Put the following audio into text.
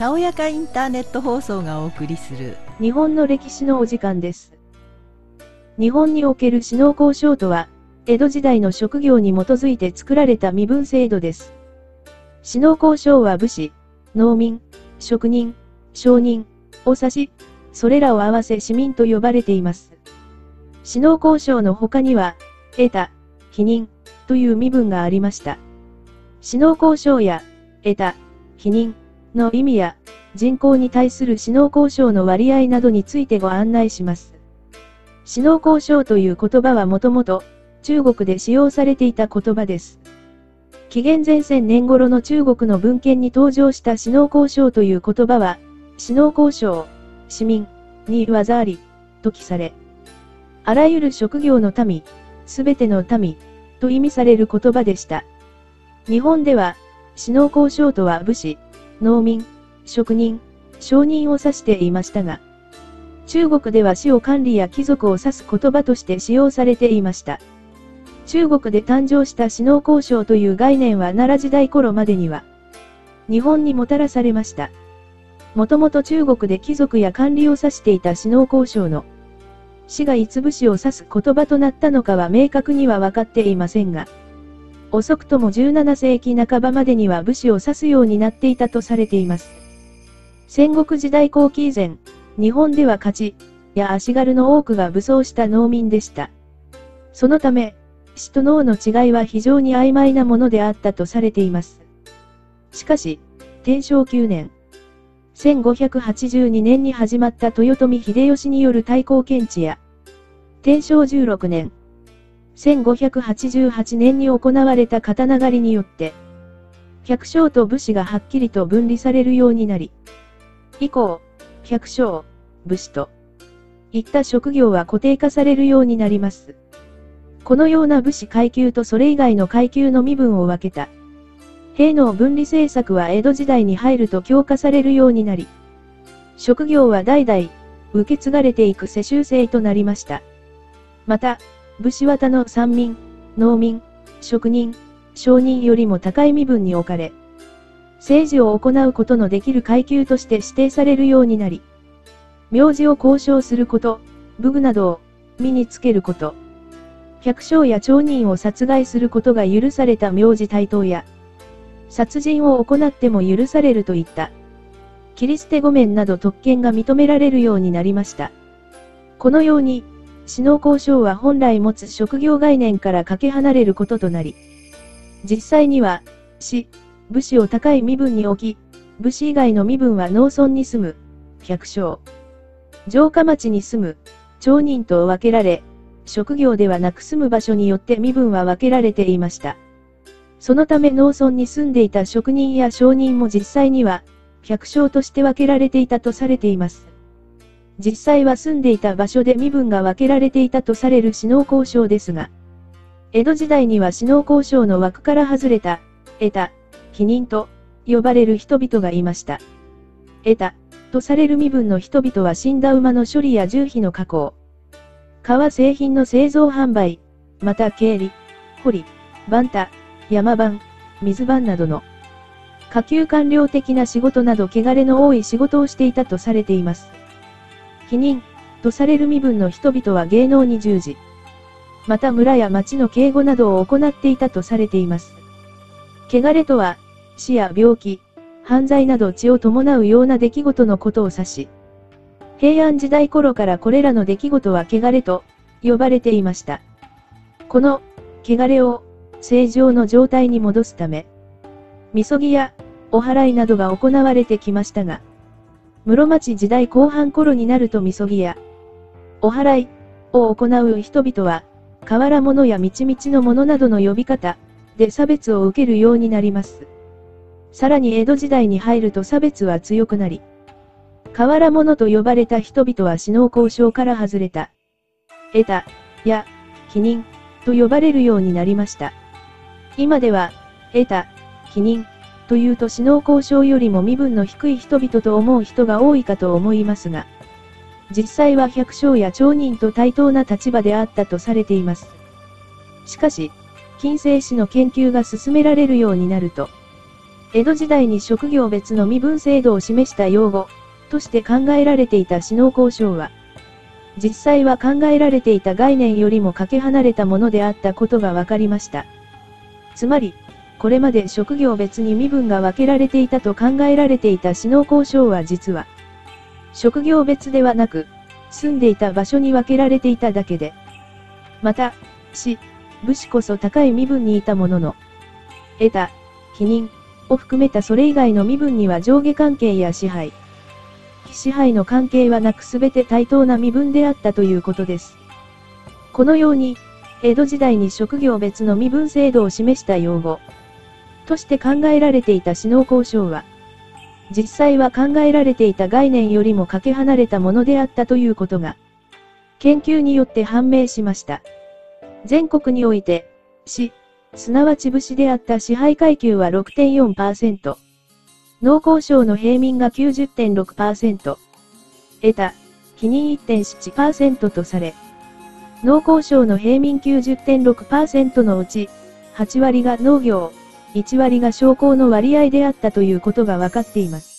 たおやかインターネット放送がお送りする日本の歴史のお時間です。日本における死農交渉とは、江戸時代の職業に基づいて作られた身分制度です。死農交渉は武士、農民、職人、商人、お指し、それらを合わせ市民と呼ばれています。死農交渉の他には、得た、否認、という身分がありました。死農交渉や、得た、否認、の意味や、人口に対する死農交渉の割合などについてご案内します。死農交渉という言葉はもともと、中国で使用されていた言葉です。紀元前1000年頃の中国の文献に登場した死農交渉という言葉は、死農交渉、市民、に技あり、と記され、あらゆる職業の民、すべての民、と意味される言葉でした。日本では、死農交渉とは武士、農民、職人、商人を指していましたが、中国では死を管理や貴族を指す言葉として使用されていました。中国で誕生した死農交渉という概念は奈良時代頃までには、日本にもたらされました。もともと中国で貴族や管理を指していた死農交渉の死がいつ武士を指す言葉となったのかは明確には分かっていませんが、遅くとも17世紀半ばまでには武士を指すようになっていたとされています。戦国時代後期以前、日本では勝ちや足軽の多くが武装した農民でした。そのため、死と農の違いは非常に曖昧なものであったとされています。しかし、天正9年、1582年に始まった豊臣秀吉による対抗検地や、天正16年、1588年に行われた刀狩りによって、百姓と武士がはっきりと分離されるようになり、以降、百姓、武士と、いった職業は固定化されるようになります。このような武士階級とそれ以外の階級の身分を分けた、兵の分離政策は江戸時代に入ると強化されるようになり、職業は代々、受け継がれていく世襲制となりました。また、武士綿の三民、農民、職人、商人よりも高い身分に置かれ、政治を行うことのできる階級として指定されるようになり、名字を交渉すること、武具などを身につけること、百姓や町人を殺害することが許された名字対等や、殺人を行っても許されるといった、キリステ御免など特権が認められるようになりました。このように、死農交渉は本来持つ職業概念からかけ離れることとなり、実際には、死、武士を高い身分に置き、武士以外の身分は農村に住む、百姓、城下町に住む、町人と分けられ、職業ではなく住む場所によって身分は分けられていました。そのため農村に住んでいた職人や商人も実際には、百姓として分けられていたとされています。実際は住んでいた場所で身分が分けられていたとされる死農交渉ですが、江戸時代には死農交渉の枠から外れた、得た、否認と呼ばれる人々がいました。得た、とされる身分の人々は死んだ馬の処理や重費の加工、革製品の製造販売、また経理、掘り、バンタ、山番、水番などの、下級官僚的な仕事など汚れの多い仕事をしていたとされています。否認、とされる身分の人々は芸能に従事。また村や町の警護などを行っていたとされています。汚れとは、死や病気、犯罪など血を伴うような出来事のことを指し、平安時代頃からこれらの出来事は汚れと呼ばれていました。この、汚れを正常の状態に戻すため、みそぎやお祓いなどが行われてきましたが、室町時代後半頃になるとみそぎやお祓いを行う人々は、河原物やみちみちのものなどの呼び方で差別を受けるようになります。さらに江戸時代に入ると差別は強くなり、河原物と呼ばれた人々は死農交渉から外れた。得た、や、否認、と呼ばれるようになりました。今では、得た、否認、というと死農交渉よりも身分の低い人々と思う人が多いかと思いますが、実際は百姓や町人と対等な立場であったとされています。しかし、近世史の研究が進められるようになると、江戸時代に職業別の身分制度を示した用語、として考えられていた死農交渉は、実際は考えられていた概念よりもかけ離れたものであったことが分かりました。つまり、これまで職業別に身分が分けられていたと考えられていた死農交渉は実は、職業別ではなく、住んでいた場所に分けられていただけで、また、死、武士こそ高い身分にいたものの、得た、否認を含めたそれ以外の身分には上下関係や支配、支配の関係はなく全て対等な身分であったということです。このように、江戸時代に職業別の身分制度を示した用語、として考えられていた死農交渉は、実際は考えられていた概念よりもかけ離れたものであったということが、研究によって判明しました。全国において、死、すなわち武士であった支配階級は6.4%。農交省の平民が90.6%。得た、否認1.7%とされ、農耕省の平民90.6%のうち、8割が農業、1割が商工の割合であったということが分かっています。